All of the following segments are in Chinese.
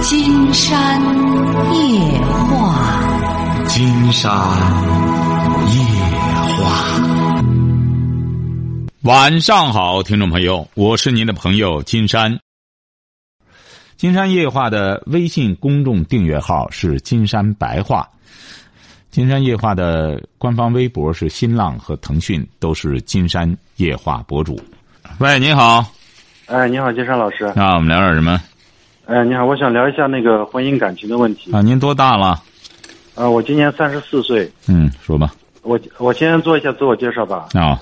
金山夜话，金山夜话。晚上好，听众朋友，我是您的朋友金山。金山夜话的微信公众订阅号是金山白话，金山夜话的官方微博是新浪和腾讯，都是金山夜话博主。喂，你好。哎，你好，金山老师。那我们聊点什么？哎，你好，我想聊一下那个婚姻感情的问题。啊，您多大了？啊，我今年三十四岁。嗯，说吧。我我先做一下自我介绍吧。啊。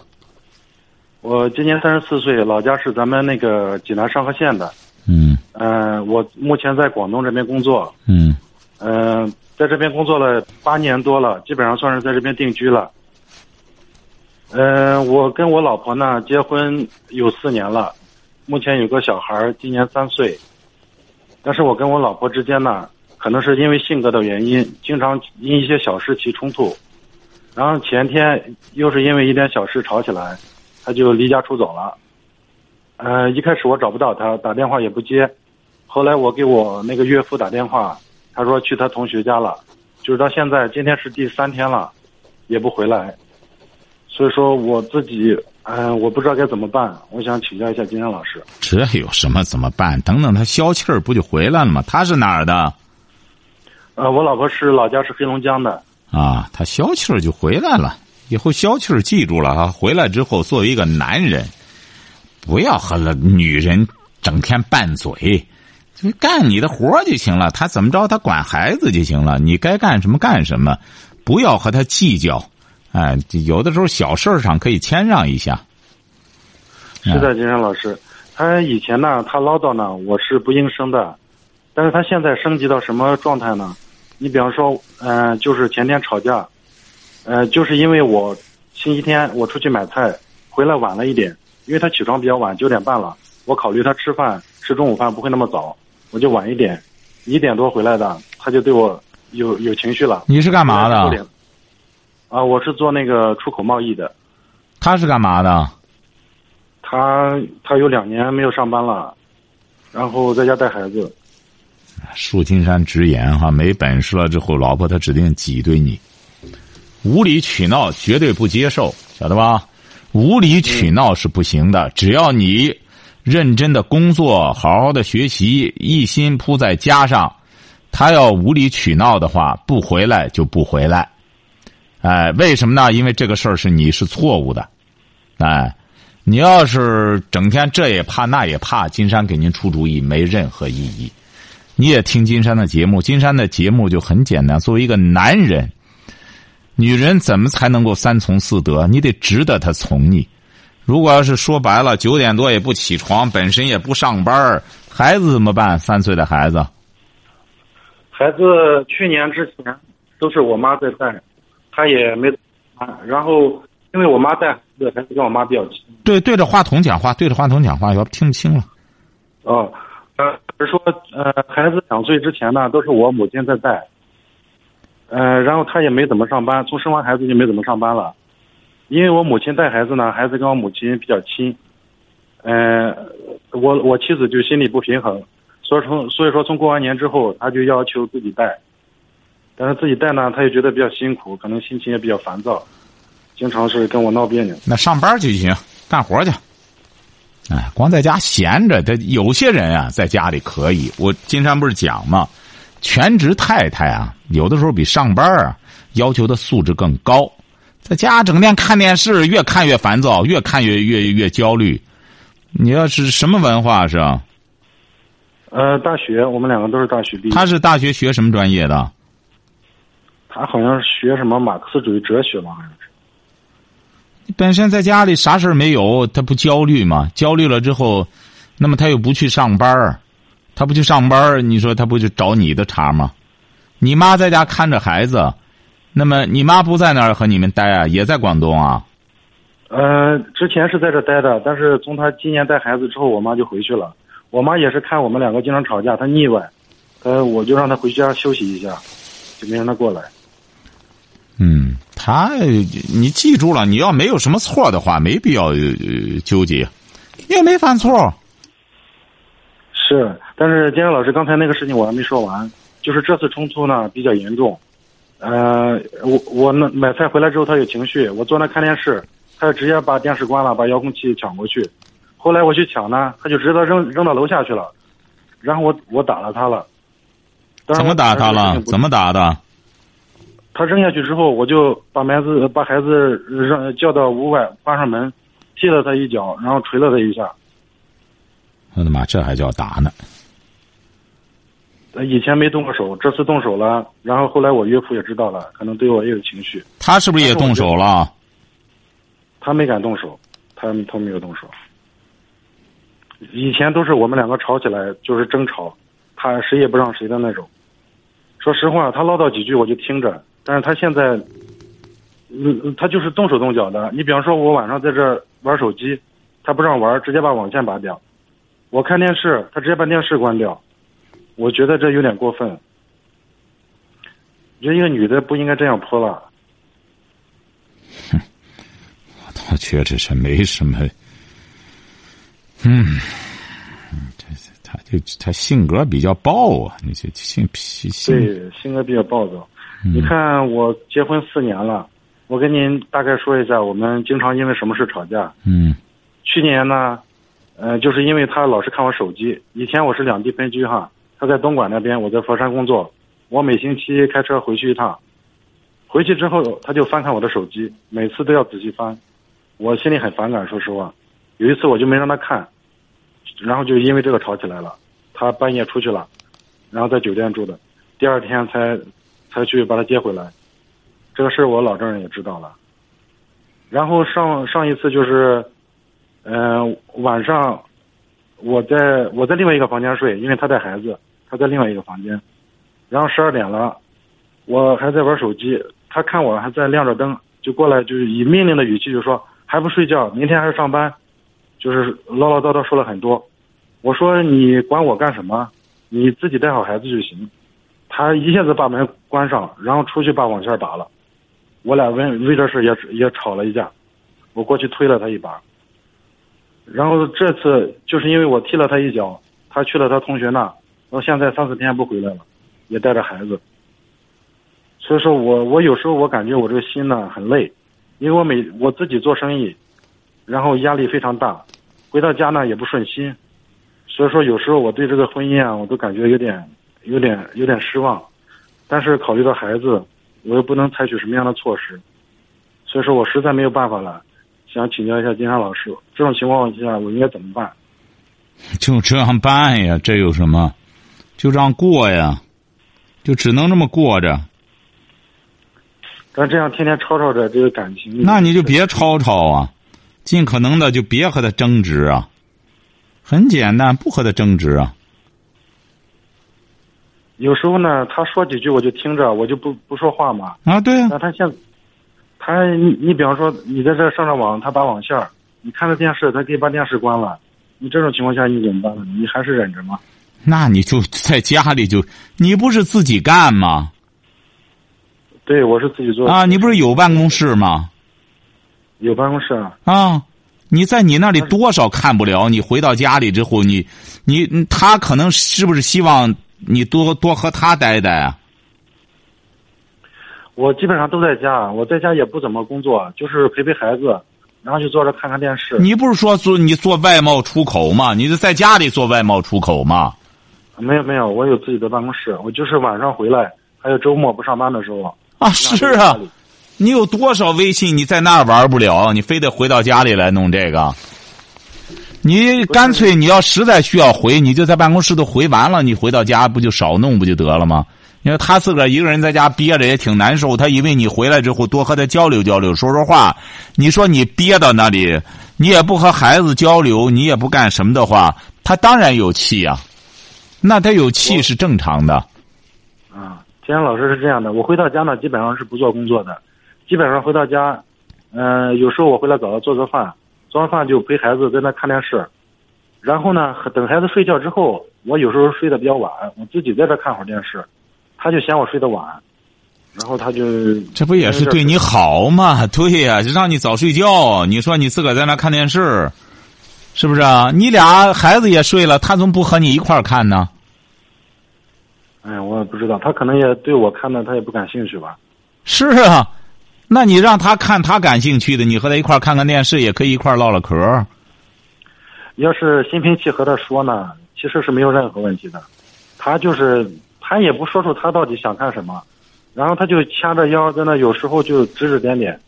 我今年三十四岁，老家是咱们那个济南商河县的。嗯。嗯，我目前在广东这边工作。嗯。嗯，在这边工作了八年多了，基本上算是在这边定居了。嗯，我跟我老婆呢结婚有四年了，目前有个小孩，今年三岁。但是我跟我老婆之间呢，可能是因为性格的原因，经常因一些小事起冲突。然后前天又是因为一点小事吵起来，他就离家出走了。呃，一开始我找不到他，打电话也不接。后来我给我那个岳父打电话，他说去他同学家了，就是到现在今天是第三天了，也不回来。所以说我自己。嗯，我不知道该怎么办，我想请教一下金山老师。这有什么怎么办？等等他消气儿不就回来了吗？他是哪儿的？呃，我老婆是老家是黑龙江的。啊，他消气儿就回来了。以后消气儿记住了啊！回来之后，作为一个男人，不要和了女人整天拌嘴，就干你的活就行了。他怎么着，他管孩子就行了。你该干什么干什么，不要和他计较。哎，有的时候小事上可以谦让一下。是的，金山老师，他以前呢，他唠叨呢，我是不应声的，但是他现在升级到什么状态呢？你比方说，嗯，就是前天吵架，呃，就是因为我星期天我出去买菜回来晚了一点，因为他起床比较晚，九点半了，我考虑他吃饭吃中午饭不会那么早，我就晚一点，一点多回来的，他就对我有有情绪了。你是干嘛的？啊，我是做那个出口贸易的。他是干嘛的？他他有两年没有上班了，然后在家带孩子。树金山直言哈，没本事了之后，老婆他指定挤兑你，无理取闹绝对不接受，晓得吧？无理取闹是不行的，只要你认真的工作，好好的学习，一心扑在家上，他要无理取闹的话，不回来就不回来。哎，为什么呢？因为这个事儿是你是错误的，哎，你要是整天这也怕那也怕，金山给您出主意没任何意义。你也听金山的节目，金山的节目就很简单。作为一个男人，女人怎么才能够三从四德？你得值得他从你。如果要是说白了，九点多也不起床，本身也不上班，孩子怎么办？三岁的孩子，孩子去年之前都是我妈在带。他也没啊，然后因为我妈带孩子，还是跟我妈比较亲。对，对着话筒讲话，对着话筒讲话，要不听不清了。哦，呃，是说呃，孩子两岁之前呢，都是我母亲在带。呃，然后他也没怎么上班，从生完孩子就没怎么上班了。因为我母亲带孩子呢，孩子跟我母亲比较亲。嗯，我我妻子就心里不平衡，所以从所以说从过完年之后，他就要求自己带。但是自己带呢，他也觉得比较辛苦，可能心情也比较烦躁，经常是跟我闹别扭。那上班就行，干活去。哎，光在家闲着，他有些人啊，在家里可以。我金山不是讲吗？全职太太啊，有的时候比上班啊要求的素质更高。在家整天看电视，越看越烦躁，越看越越越焦虑。你要是什么文化是？呃，大学，我们两个都是大学毕业。他是大学学什么专业的？他好像是学什么马克思主义哲学吧，好像是。本身在家里啥事儿没有，他不焦虑吗？焦虑了之后，那么他又不去上班儿，他不去上班儿，你说他不就找你的茬吗？你妈在家看着孩子，那么你妈不在那儿和你们待啊，也在广东啊？呃，之前是在这待的，但是从他今年带孩子之后，我妈就回去了。我妈也是看我们两个经常吵架，她腻歪，呃，我就让她回家休息一下，就没让她过来。嗯，他，你记住了，你要没有什么错的话，没必要纠结，你也没犯错。是，但是金山老师刚才那个事情我还没说完，就是这次冲突呢比较严重。呃，我我那买菜回来之后他有情绪，我坐那看电视，他就直接把电视关了，把遥控器抢过去。后来我去抢呢，他就直接扔扔到楼下去了，然后我我打了他了。怎么打他了？怎么打的？他扔下去之后，我就把孩子把孩子让叫到屋外，关上门，踢了他一脚，然后捶了他一下。我的妈，这还叫打呢？以前没动过手，这次动手了。然后后来我岳父也知道了，可能对我也有情绪。他是不是也动手了？他没敢动手，他他没有动手。以前都是我们两个吵起来就是争吵，他谁也不让谁的那种。说实话，他唠叨几句我就听着，但是他现在，嗯，他就是动手动脚的。你比方说，我晚上在这玩手机，他不让玩，直接把网线拔掉；我看电视，他直接把电视关掉。我觉得这有点过分，觉得一个女的不应该这样泼了。哼，我倒觉得是没什么。嗯，这他就他性格比较暴啊，你这性脾气。对，性格比较暴躁。你看，我结婚四年了，我跟您大概说一下，我们经常因为什么事吵架。嗯。去年呢，呃，就是因为他老是看我手机。以前我是两地分居哈。他在东莞那边，我在佛山工作。我每星期开车回去一趟，回去之后他就翻看我的手机，每次都要仔细翻，我心里很反感。说实话，有一次我就没让他看，然后就因为这个吵起来了。他半夜出去了，然后在酒店住的，第二天才才去把他接回来。这个事我老丈人也知道了。然后上上一次就是，嗯，晚上。我在我在另外一个房间睡，因为他带孩子，他在另外一个房间。然后十二点了，我还在玩手机，他看我还在亮着灯，就过来，就是以命令的语气就说还不睡觉，明天还要上班，就是唠唠叨叨说了很多。我说你管我干什么？你自己带好孩子就行。他一下子把门关上，然后出去把网线拔了。我俩为为这事也也吵了一架，我过去推了他一把。然后这次就是因为我踢了他一脚，他去了他同学那，到现在三四天不回来了，也带着孩子。所以说我我有时候我感觉我这个心呢很累，因为我每我自己做生意，然后压力非常大，回到家呢也不顺心，所以说有时候我对这个婚姻啊我都感觉有点有点有点失望，但是考虑到孩子，我又不能采取什么样的措施，所以说我实在没有办法了。想请教一下金山老师，这种情况下我应该怎么办？就这样办呀，这有什么？就这样过呀，就只能这么过着。但这样天天吵吵着，这个感情……那你就别吵吵啊，尽可能的就别和他争执啊。很简单，不和他争执啊。有时候呢，他说几句我就听着，我就不不说话嘛。啊，对啊。那他现他你你比方说你在这上上网，他拔网线你看着电视，他可以把电视关了。你这种情况下你怎么办呢？你还是忍着吗？那你就在家里就，你不是自己干吗？对，我是自己做。啊，你不是有办公室吗？有办公室啊。啊，你在你那里多少看不了？你回到家里之后，你你他可能是不是希望你多多和他待待啊？我基本上都在家，我在家也不怎么工作，就是陪陪孩子，然后就坐着看看电视。你不是说做你做外贸出口吗？你是在家里做外贸出口吗？没有没有，我有自己的办公室，我就是晚上回来，还有周末不上班的时候。啊，是啊，你有多少微信你在那儿玩不了？你非得回到家里来弄这个？你干脆你要实在需要回，你就在办公室都回完了，你回到家不就少弄不就得了吗？因为他自个儿一个人在家憋着也挺难受，他以为你回来之后多和他交流交流，说说话。你说你憋到那里，你也不和孩子交流，你也不干什么的话，他当然有气呀。那他有气是正常的。啊，金阳老师是这样的，我回到家呢，基本上是不做工作的，基本上回到家，嗯，有时候我回来早做做饭，做完饭就陪孩子在那看电视，然后呢，等孩子睡觉之后，我有时候睡得比较晚，我自己在这看会儿电视。他就嫌我睡得晚，然后他就这不也是对你好吗？对呀，就让你早睡觉。你说你自个儿在那看电视，是不是啊？你俩孩子也睡了，他怎么不和你一块儿看呢？哎，我也不知道，他可能也对我看的他也不感兴趣吧。是啊，那你让他看他感兴趣的，你和他一块儿看看电视，也可以一块儿唠唠嗑。要是心平气和的说呢，其实是没有任何问题的。他就是他也不说出他到底想看什么，然后他就掐着腰在那，有时候就指指点点。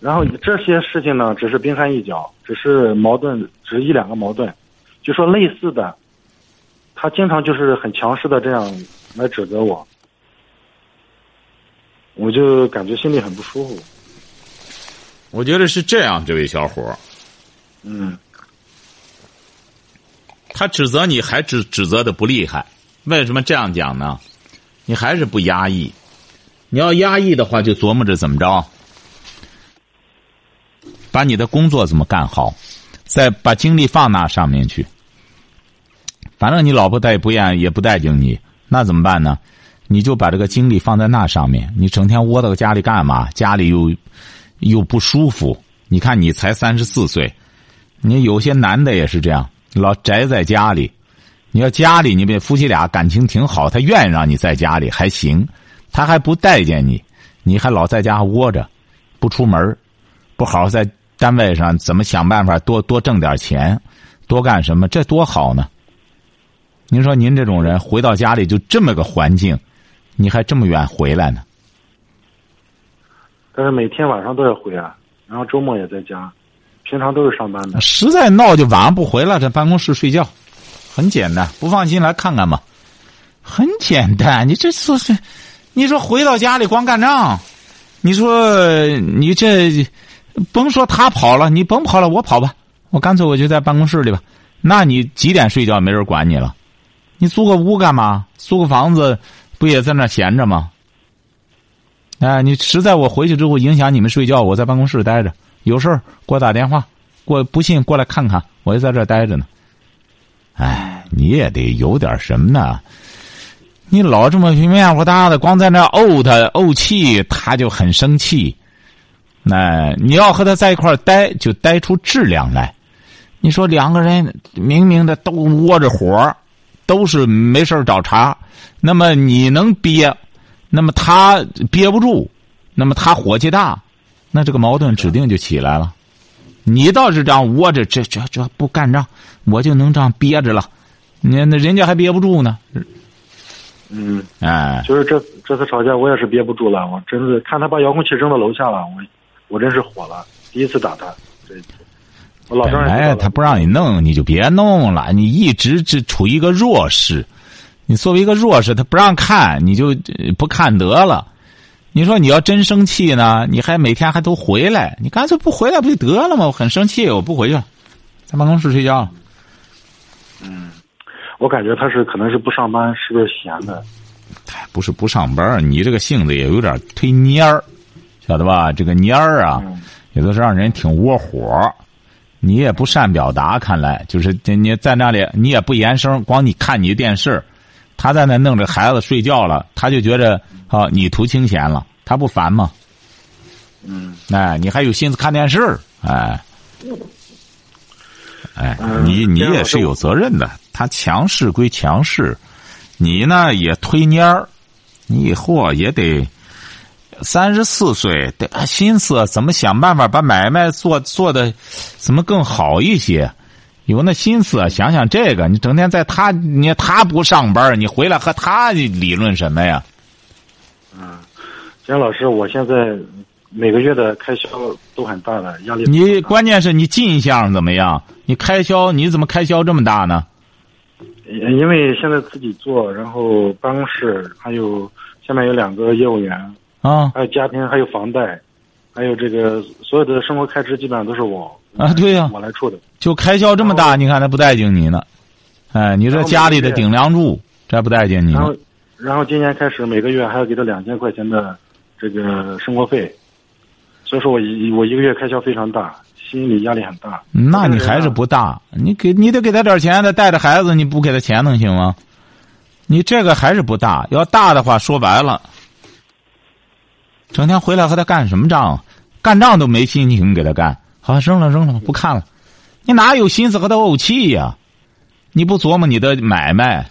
然后这些事情呢，只是冰山一角，只是矛盾，只是一两个矛盾。就说类似的，他经常就是很强势的这样来指责我，我就感觉心里很不舒服。我觉得是这样，这位小伙儿，嗯他指责你还指指责的不厉害，为什么这样讲呢？你还是不压抑，你要压抑的话，就琢磨着怎么着，把你的工作怎么干好，再把精力放那上面去。反正你老婆她也不愿也不待见你，那怎么办呢？你就把这个精力放在那上面。你整天窝到家里干嘛？家里又又不舒服。你看你才三十四岁，你有些男的也是这样，老宅在家里。你要家里你们夫妻俩感情挺好，他愿意让你在家里还行，他还不待见你，你还老在家窝着，不出门不好好在单位上怎么想办法多多挣点钱，多干什么？这多好呢！您说您这种人回到家里就这么个环境，你还这么远回来呢？但是每天晚上都要回啊，然后周末也在家，平常都是上班的。实在闹就晚上不回来，在办公室睡觉，很简单。不放心来看看吧，很简单。你这说是，你说回到家里光干仗，你说你这甭说他跑了，你甭跑了，我跑吧，我干脆我就在办公室里吧。那你几点睡觉没人管你了？你租个屋干嘛？租个房子不也在那闲着吗？哎，你实在我回去之后影响你们睡觉，我在办公室待着，有事儿给我打电话，过不信过来看看，我就在这待着呢。哎，你也得有点什么呢？你老这么面糊大的，光在那怄他怄气，他就很生气。那你要和他在一块儿待，就待出质量来。你说两个人明明的都窝着火，都是没事找茬，那么你能憋，那么他憋不住，那么他火气大，那这个矛盾指定就起来了。你倒是这样窝着，这这这不干仗，我就能这样憋着了。你那人家还憋不住呢。嗯，哎，就是这这次吵架，我也是憋不住了，我真是看他把遥控器扔到楼下了，我我真是火了，第一次打他，这一次。本来他不让你弄，你就别弄了。你一直只处于一个弱势，你作为一个弱势，他不让看，你就呃不看得了。你说你要真生气呢，你还每天还都回来，你干脆不回来不就得了吗？我很生气，我不回去了，在办公室睡觉嗯。我感觉他是可能是不上班，是不是闲的？哎，不是不上班，你这个性子也有点忒蔫儿，晓得吧？这个蔫儿啊，嗯有的时候让人挺窝火。你也不善表达，看来就是你在那里，你也不言声，光你看你的电视，他在那弄着孩子睡觉了，他就觉着啊，你图清闲了，他不烦吗？嗯，哎，你还有心思看电视，哎，哎，嗯你你也是有责任的。他强势归强势，你呢也推蔫儿，你以后啊也得三十四岁，得心思怎么想办法把买卖做做的怎么更好一些。有那心思啊，想想这个，你整天在他你他不上班，你回来和他理论什么呀？金老师，我现在每个月的开销都很大的，压力你关键是你进项怎么样？你开销你怎么开销这么大呢？因为现在自己做，然后办公室还有下面有两个业务员，啊还有家庭，还有房贷，还有这个所有的生活开支，基本上都是我啊，对呀、我来出的。就开销这么大，你看他不待见你呢。哎，你这家里的顶梁柱，这不待见你呢然后。，然后今年开始每个月还要给他两千块钱的这个生活费，所以说我一我一个月开销非常大，心理压力很大。那你还是不大，你给你得给他点钱，他带着孩子，你不给他钱能行吗？你这个还是不大，要大的话，说白了，整天回来和他干什么仗？干仗都没心情给他干，好扔了扔了，不看了。你哪有心思和他怄气呀？你不琢磨你的买卖？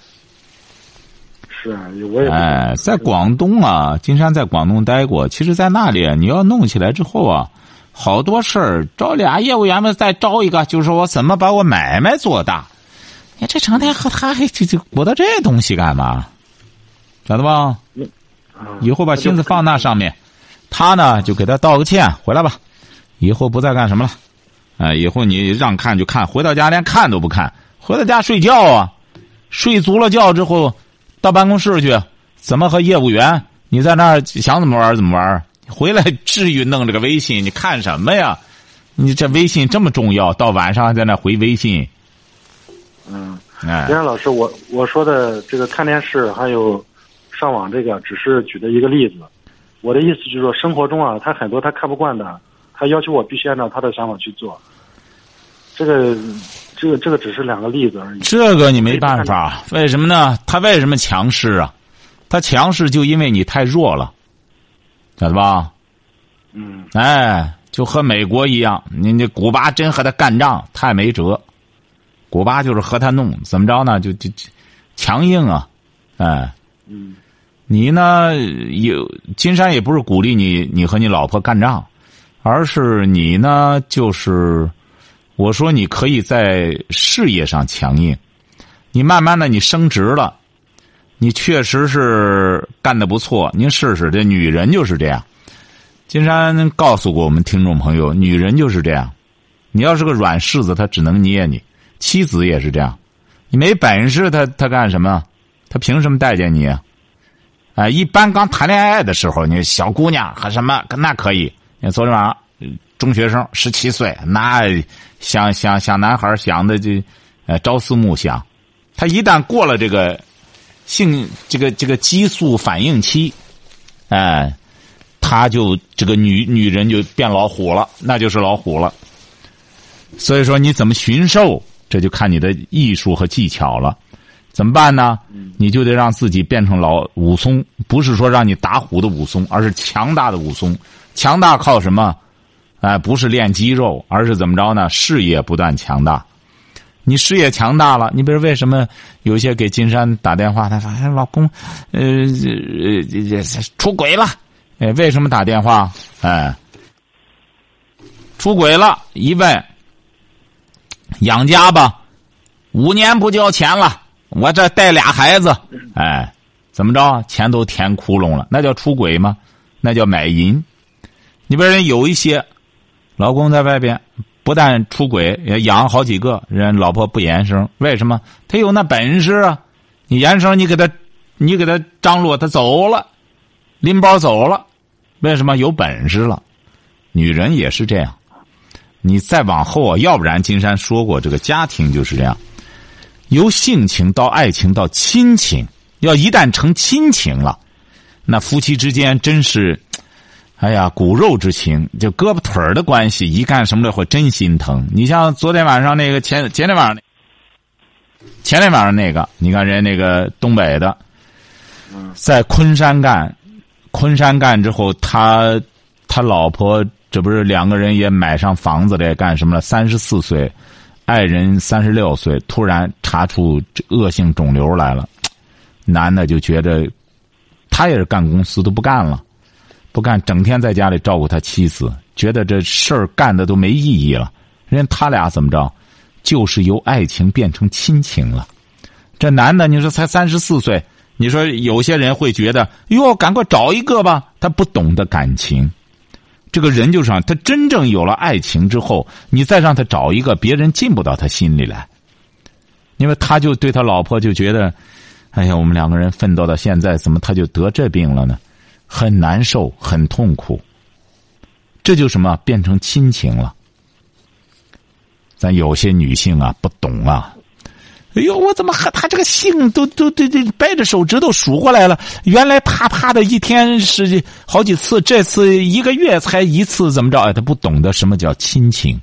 是啊，我也哎，在广东啊，金山在广东待过。其实，在那里你要弄起来之后啊，好多事儿招俩业务员们再招一个，就是我怎么把我买卖做大。你这成天和他还这这鼓捣这东西干嘛？晓得吧？啊以后把心思放那上面，他呢就给他道个歉，回来吧，以后不再干什么了。哎，以后你让看就看，回到家连看都不看，回到家睡觉啊，睡足了觉之后，到办公室去，怎么和业务员？你在那儿想怎么玩怎么玩，回来至于弄这个微信？你看什么呀？你这微信这么重要，到晚上还在那回微信？嗯，哎金，山老师，我我说的这个看电视还有上网这个，只是举的一个例子。我的意思就是说，生活中啊，他很多他看不惯的，他要求我必须按照他的想法去做。这个，这个，这个只是两个例子而已。这个你没办法，为什么呢？他为什么强势啊？他强势就因为你太弱了，晓得吧？嗯哎，就和美国一样，你你古巴真和他干仗，太没辙。古巴就是和他弄，怎么着呢？就就就强硬啊，哎，嗯你呢有金山也不是鼓励你你和你老婆干仗，而是你呢就是我说你可以在事业上强硬，你慢慢的你升职了，你确实是干的不错，您试试，这女人就是这样。金山告诉过我们听众朋友，女人就是这样，你要是个软柿子，她只能捏你；妻子也是这样，你没本事，她她干什么？她凭什么待见你？啊，一般刚谈恋爱的时候，你小姑娘和什么那可以。你昨天晚上，中学生十七岁，那想想想男孩想的就，呃朝思暮想。他一旦过了这个性这个这个激素反应期，哎，他就这个女女人就变老虎了，那就是老虎了。所以说，你怎么驯兽，这就看你的艺术和技巧了。怎么办呢？你就得让自己变成老武松，不是说让你打虎的武松，而是强大的武松。强大靠什么？哎、不是练肌肉，而是怎么着呢？事业不断强大。你事业强大了，你比如为什么有些给金山打电话，他说：“哎，老公，呃，呃，这这出轨了。”哎，为什么打电话？哎，出轨了，一问，养家吧，五年不交钱了，我这带俩孩子，哎，怎么着？钱都填窟窿了，那叫出轨吗？那叫买淫。你比如人有一些老公在外边不但出轨，也养好几个，人老婆不言声，为什么？他有那本事啊！你言声，你给他，你给他张罗，他走了，拎包走了，为什么？有本事了。女人也是这样。你再往后啊，要不然金山说过，这个家庭就是这样，由性情到爱情到亲情，要一旦成亲情了，那夫妻之间真是，哎呀，骨肉之情，就胳膊腿儿的关系，一干什么的会真心疼。你像昨天晚上那个前前天晚上，前天晚上那个，你看人家那个东北的，在昆山干，昆山干之后，他他老婆这不是两个人也买上房子了，干什么了？三十四岁，爱人三十六岁，突然查出恶性肿瘤来了，男的就觉得他也是干公司都不干了，不干，整天在家里照顾他妻子，觉得这事儿干的都没意义了。人家他俩怎么着，就是由爱情变成亲情了。这男的，你说才三十四岁，你说有些人会觉得，哟，赶快找一个吧。他不懂得感情，这个人就是啊他真正有了爱情之后，你再让他找一个，别人进不到他心里来。因为他就对他老婆就觉得，哎呀，我们两个人奋斗到现在，怎么他就得这病了呢？很难受，很痛苦。这就什么变成亲情了。咱有些女性啊，不懂啊。哎呦，我怎么和他这个姓都都都都掰着手指头数过来了？原来啪啪的一天是好几次，这次一个月才一次，怎么着？哎，他不懂得什么叫亲情。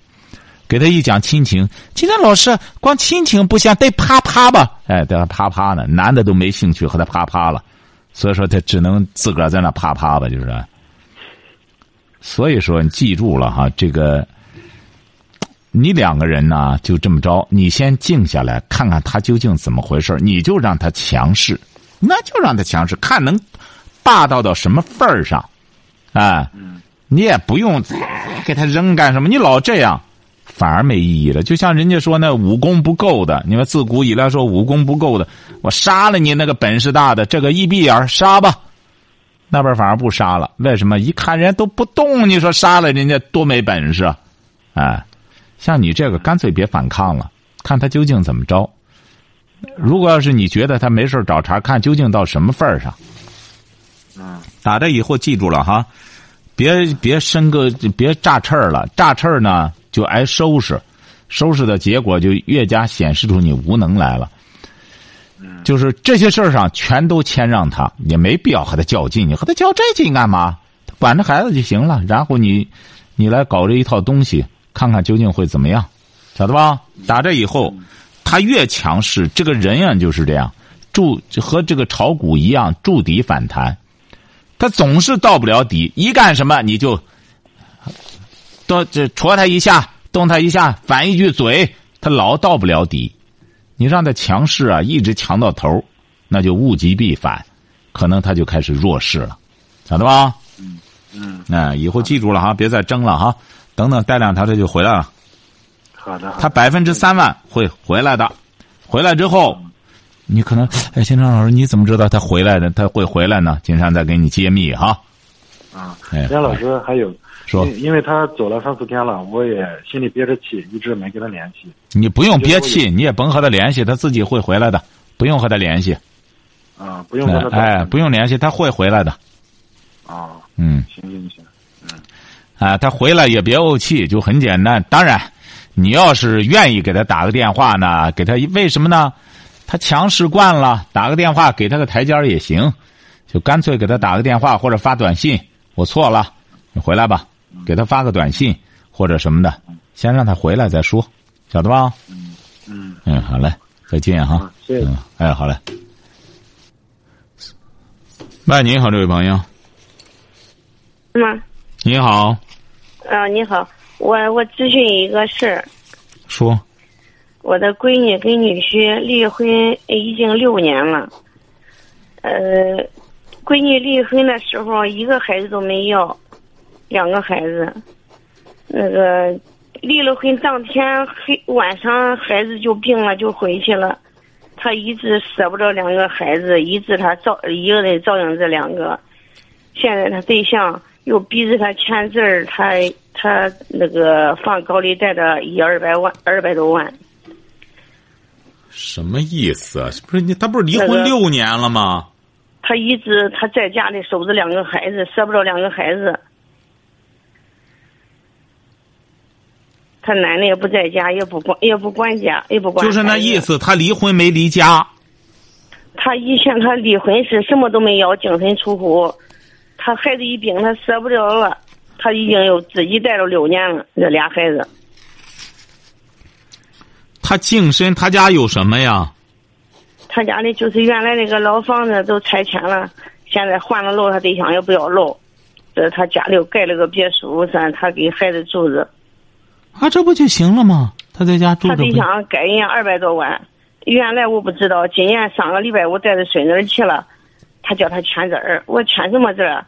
给他一讲亲情，今天老师光亲情不行，得啪啪吧？哎，得啪啪呢，男的都没兴趣和他啪啪了，所以说他只能自个儿在那啪啪吧，就是。所以说，你记住了哈，这个你两个人呢就这么着，你先静下来，看看他究竟怎么回事你就让他强势，那就让他强势，看能霸道到什么份儿上，哎，你也不用给他扔干什么，你老这样反而没意义了。就像人家说那武功不够的，你们自古以来说武功不够的，我杀了你那个本事大的，这个一闭眼杀吧，那边反而不杀了，为什么？一看人家都不动，你说杀了人家多没本事，哎。像你这个，干脆别反抗了，看他究竟怎么着。如果要是你觉得他没事找茬，看究竟到什么份儿上。嗯。打这以后记住了哈，别别生个别炸刺儿了，炸刺儿呢就挨收拾，收拾的结果就越加显示出你无能来了。就是这些事儿上全都谦让他，也没必要和他较劲。你和他较这劲干嘛？管着孩子就行了。然后你，你来搞这一套东西。看看究竟会怎么样，晓得吧？打这以后，他越强势，这个人呀就是这样，筑和这个炒股一样，筑底反弹。他总是到不了底，一干什么你就，动这戳他一下，动他一下，反一句嘴，他老到不了底。你让他强势啊，一直强到头，那就物极必反，可能他就开始弱势了，晓得吧？嗯嗯。哎，以后记住了哈，别再争了哈。等等，带两条他就回来了。好的。他百分之三万会回来的，回来之后，你可能哎，金山老师，你怎么知道他回来的？他会回来呢？金山再给你揭秘哈。啊，金山老师还有说，因为他走了三四天了，我也心里憋着气，一直没跟他联系。你不用憋气，你也甭和他联系，他自己会回来的，不用和他联系。啊，不用跟他哎，不用联系，他会回来的。啊。嗯。行行行。啊，他回来也别怄气，就很简单。当然，你要是愿意给他打个电话呢，给他为什么呢？他强势惯了，打个电话给他个台阶也行，就干脆给他打个电话或者发短信。我错了，你回来吧，给他发个短信或者什么的，先让他回来再说，晓得吧？嗯嗯嗯，好嘞，再见哈。谢谢。哎，好嘞。喂，你好，这位朋友。吗？你好。啊，你好，我我咨询一个事儿。说。我的闺女跟女婿离婚已经六年了。呃，闺女离婚的时候一个孩子都没要，两个孩子。那个离了婚当天黑晚上孩子就病了，就回去了。他一直舍不得两个孩子，一直他照一个人照应这两个。现在他对象。又逼着他签字儿，他他那个放高利贷的一二百万，二百多万。什么意思啊？不是你，他不是离婚六年了吗？他一直他在家里守着两个孩子，舍不得两个孩子。他奶奶也不在家，也不管，也不管家，也不管。就是那意思，他离婚没离家。他以前他离婚是什么都没要，净身出户。他孩子一病，他舍不得了。他已经有自己带了六年了，这俩孩子。他净身，他家有什么呀？他家里就是原来那个老房子都拆迁了，现在换了楼，他对象也不要楼。这他家里又盖了个别墅，算他给孩子住着。啊，这不就行了吗？他在家住着。他对象给人家二百多万，原来我不知道，今年上个礼拜我带着孙女去了。他叫他签字儿，我签什么字儿？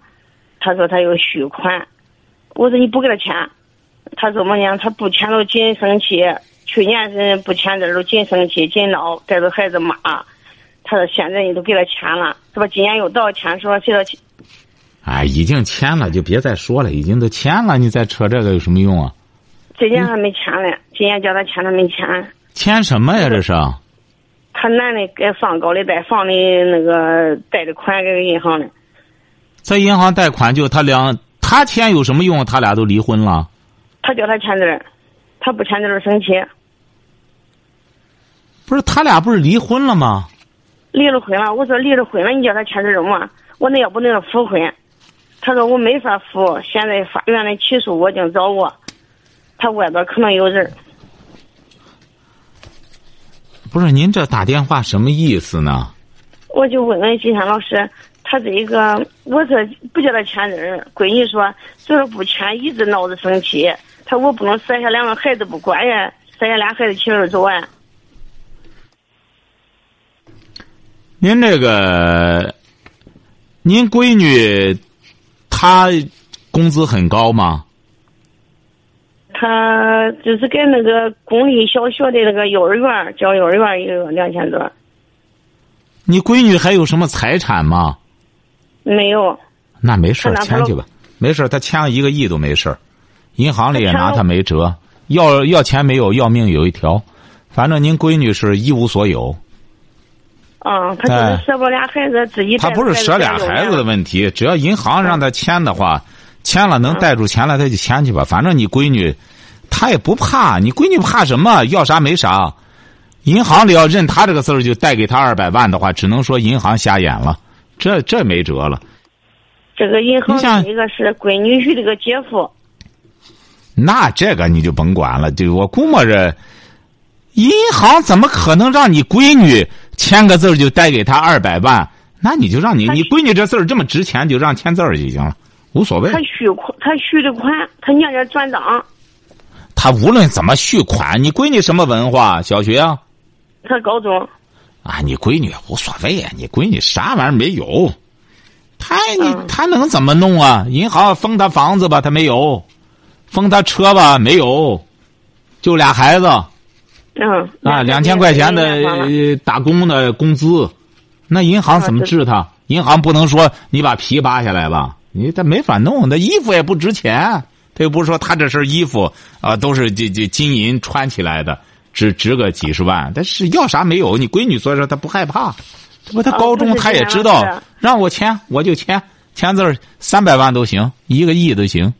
他说他有续款，我说你不给他签，他说么呢？他不签都紧生气。去年是不签字都紧生气，紧闹，带着孩子骂。他说现在你都给他签了，是吧？今年又到签，说谁说？哎，已经签了，就别再说了。已经都签了，你再扯这个有什么用啊？今年还没签呢，今年叫他签，他没签。签什么呀？这是？他男的给放高利贷，放的那个贷的款给银行的，在银行贷款就他俩，他签有什么用？他俩都离婚了。他叫他签字他不签字生气。不是他俩不是离婚了吗？离了婚了，我说离了婚了，你叫他签字什么？我那要不能复婚？他说我没法复，现在法院的起诉我已经找我，他外边可能有人。不是您这打电话什么意思呢？我就问问金山老师，他这个我说不叫他签字儿，闺女说就是不签，一直闹着生气，他我不能舍下两个孩子不管呀，舍下俩孩子七十多万。您这个，您闺女她工资很高吗？她就是跟那个公立小学的那个幼儿园教幼儿园一个月两千多，你闺女还有什么财产吗？没有。那没事签去吧，没事儿，他签了一个亿都没事儿，银行里也拿他没辙，要要钱没有，要命有一条，反正您闺女是一无所有，嗯，他就哎是舍不了俩孩子，自己他不是舍俩孩子的问题，只要银行让他签的话，签了能嗯带住钱来，他就签去吧。反正你闺女，他也不怕，你闺女怕什么？要啥没啥。银行里要认他这个字儿，就贷给他二百万的话，只能说银行瞎眼了，这这没辙了。这个银行你像那个是闺女婿这个姐夫，那这个你就甭管了，就我估摸着，银行怎么可能让你闺女签个字就贷给他二百万？那你就让你你闺女这字儿这么值钱，就让签字儿就行了，无所谓他。续款，他续的款，他娘家转账，他无论怎么续款，你闺女什么文化？小学啊？他高中，啊，你闺女无所谓啊，你闺女啥玩意儿没有？他你嗯他能怎么弄啊？银行封他房子吧，他没有；封他车吧，没有。就俩孩子嗯，啊，两千块钱的呃打工的工资，那银行怎么治他？银行不能说你把皮扒下来吧，你他没法弄。那衣服也不值钱，他又不是说他这身衣服啊都是这这金银穿起来的，值值个几十万。但是要啥没有，你闺女所以说她不害怕，这不她哦高中她也知道是，让我签我就签，签字儿三百万都行，一个亿都行。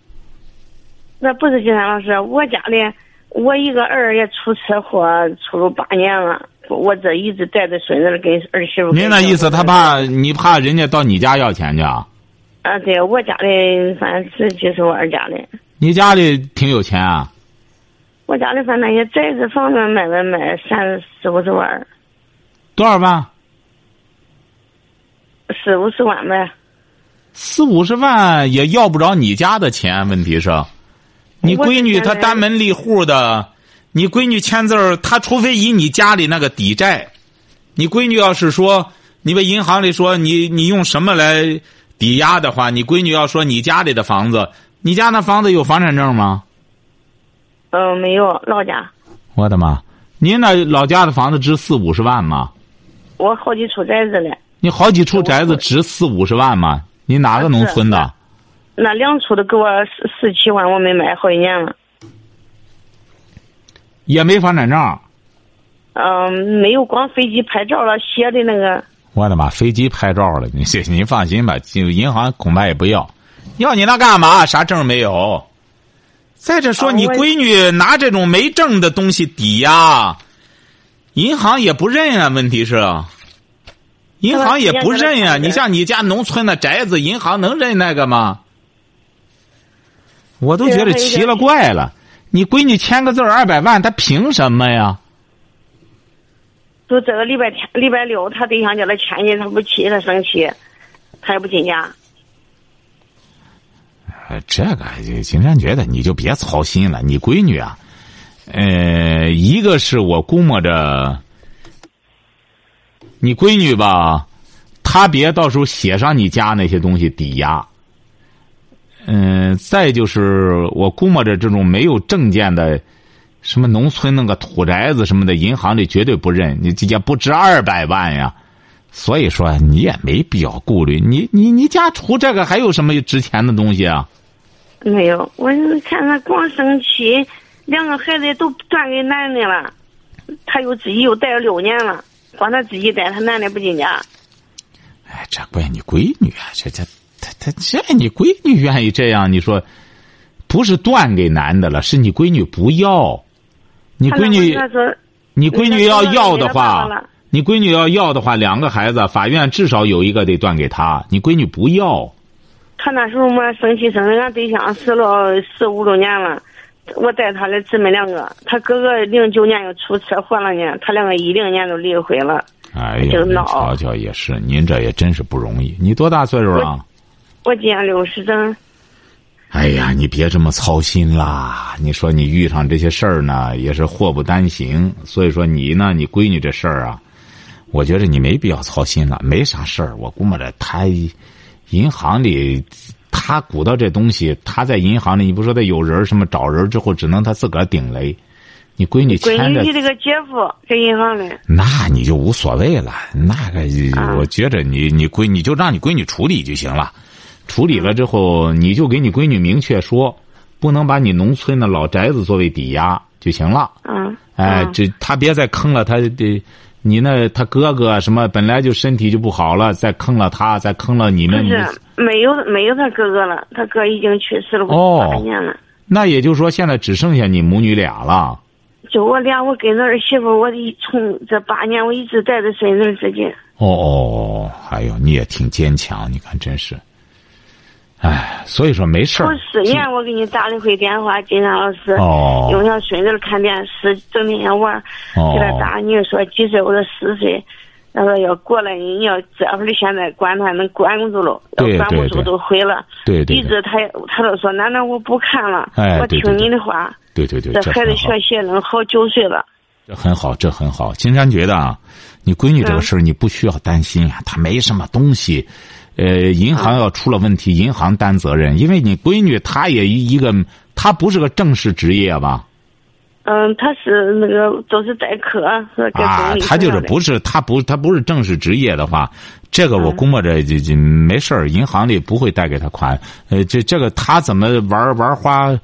那不是金山老师，我家里我一个儿也出车祸，出了八年了，我这一直带着孙子跟儿媳妇。您那意思，他怕你怕人家到你家要钱去啊？啊，对我家里反正是就是我儿家里，你家里挺有钱啊？我家里反正也宅子房子卖卖卖三四五十万，多少万？四五十万呗。四五十万也要不着你家的钱，问题是，你闺女她单门立户的，你闺女签字儿，她除非以你家里那个抵债，你闺女要是说你们银行里说你你用什么来抵押的话，你闺女要说你家里的房子，你家那房子有房产证吗？嗯，没有老家，我的妈！您那老家的房子值四五十万吗？我好几处宅子嘞，你好几处宅子值四五十万吗？你哪个农村的？那两处都给我四四七万，我没买好几年了。也没房产证。嗯，没有光飞机拍照了，写的那个，我的妈！飞机拍照了，你 这您放心吧，就银行恐怕也不要，要你那干嘛？啥证没有？再者说，你闺女拿这种没证的东西抵押，银行也不认啊。问题是，银行也不认呀、他你像你家农村的宅子，银行能认那个吗？我都觉得奇了怪了。你闺女签个字儿二百万，她凭什么呀？就这个礼拜天、礼拜六，他对象叫他签去，他不去，他生气，他也不进家。呃，这个金山觉得你就别操心了，你闺女啊，呃，一个是我估摸着，你闺女吧，她别到时候写上你家那些东西抵押。嗯、再就是我估摸着这种没有证件的，什么农村那个土宅子什么的，银行里绝对不认，你也不值二百万呀。所以说你也没必要顾虑，你你你家除这个还有什么值钱的东西啊？没有，我就看他光生气，两个孩子都转给男的了，他又自己又带了六年了，光他自己带，他男的不进家。哎，这怪你闺女啊！这这他他这你闺女愿意这样，你说不是断给男的了，是你闺女不要。你闺女，你闺女要要的话了，你闺女要要的话，两个孩子，法院至少有一个得断给她。你闺女不要，她那时候嘛生气生的，俺对象死了十五六年了，我带她的姊妹两个，她哥哥零九年又出车祸了呢，他两个一零年都离婚了。哎呀，您瞧瞧也是，您这也真是不容易。你多大岁数了？我今年六十整，哎呀，你别这么操心啦！你说你遇上这些事儿呢，也是祸不单行。所以说你呢，你闺女这事儿啊，我觉得你没必要操心了，没啥事儿。我估摸着他银行里他鼓捣这东西，他在银行里，你不说他有人什么找人之后，只能他自个儿顶雷。你闺女闺牵着女，的这个姐夫在银行里，那你就无所谓了。那个，我觉着你你闺你就让你闺女处理就行了。处理了之后，你就给你闺女明确说，不能把你农村的老宅子作为抵押就行了。嗯，哎，嗯这他别再坑了他的，你那他哥哥什么本来就身体就不好了，再坑了他，再坑了你们不是没有没有他哥哥了，他哥已经去世了哦八年了。那也就是说，现在只剩下你母女俩了。就我俩，我跟着儿媳妇，我一从这八年我一直带着孙子自己。哦哦，哎呦，你也挺坚强，你看真是。哎，所以说没事头儿。四年我给你打了一回电话，金山老师，哦用俺孙子看电视，整天玩，哦给他打，你说几岁？我说四岁。他说要过来，你要这会儿现在管他能管不住了，管不住都毁了。对对对一直他他都说，奶奶我不看了，我听哎对对对你的话。对对对，这孩子学习能好九岁了。这很好，这很好。金山觉得啊，你闺女这个嗯事儿你不需要担心啊，她没什么东西。呃，银行要出了问题，银行担责任，因为你闺女她也一一个，她不是个正式职业吧？嗯，她是那个都是代课，是啊，她就是不是她不她不是正式职业的话，这个我嗯估摸着就就没事儿，银行里不会贷给她款。呃，这这个她怎么玩玩花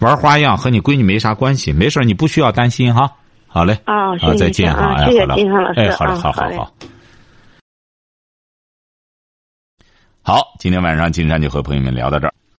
玩花样和你闺女没啥关系，没事儿你不需要担心哈。好嘞，啊，再见哈，谢谢好了金山老师，哎，好嘞，啊好好好。好，今天晚上金山就和朋友们聊到这儿。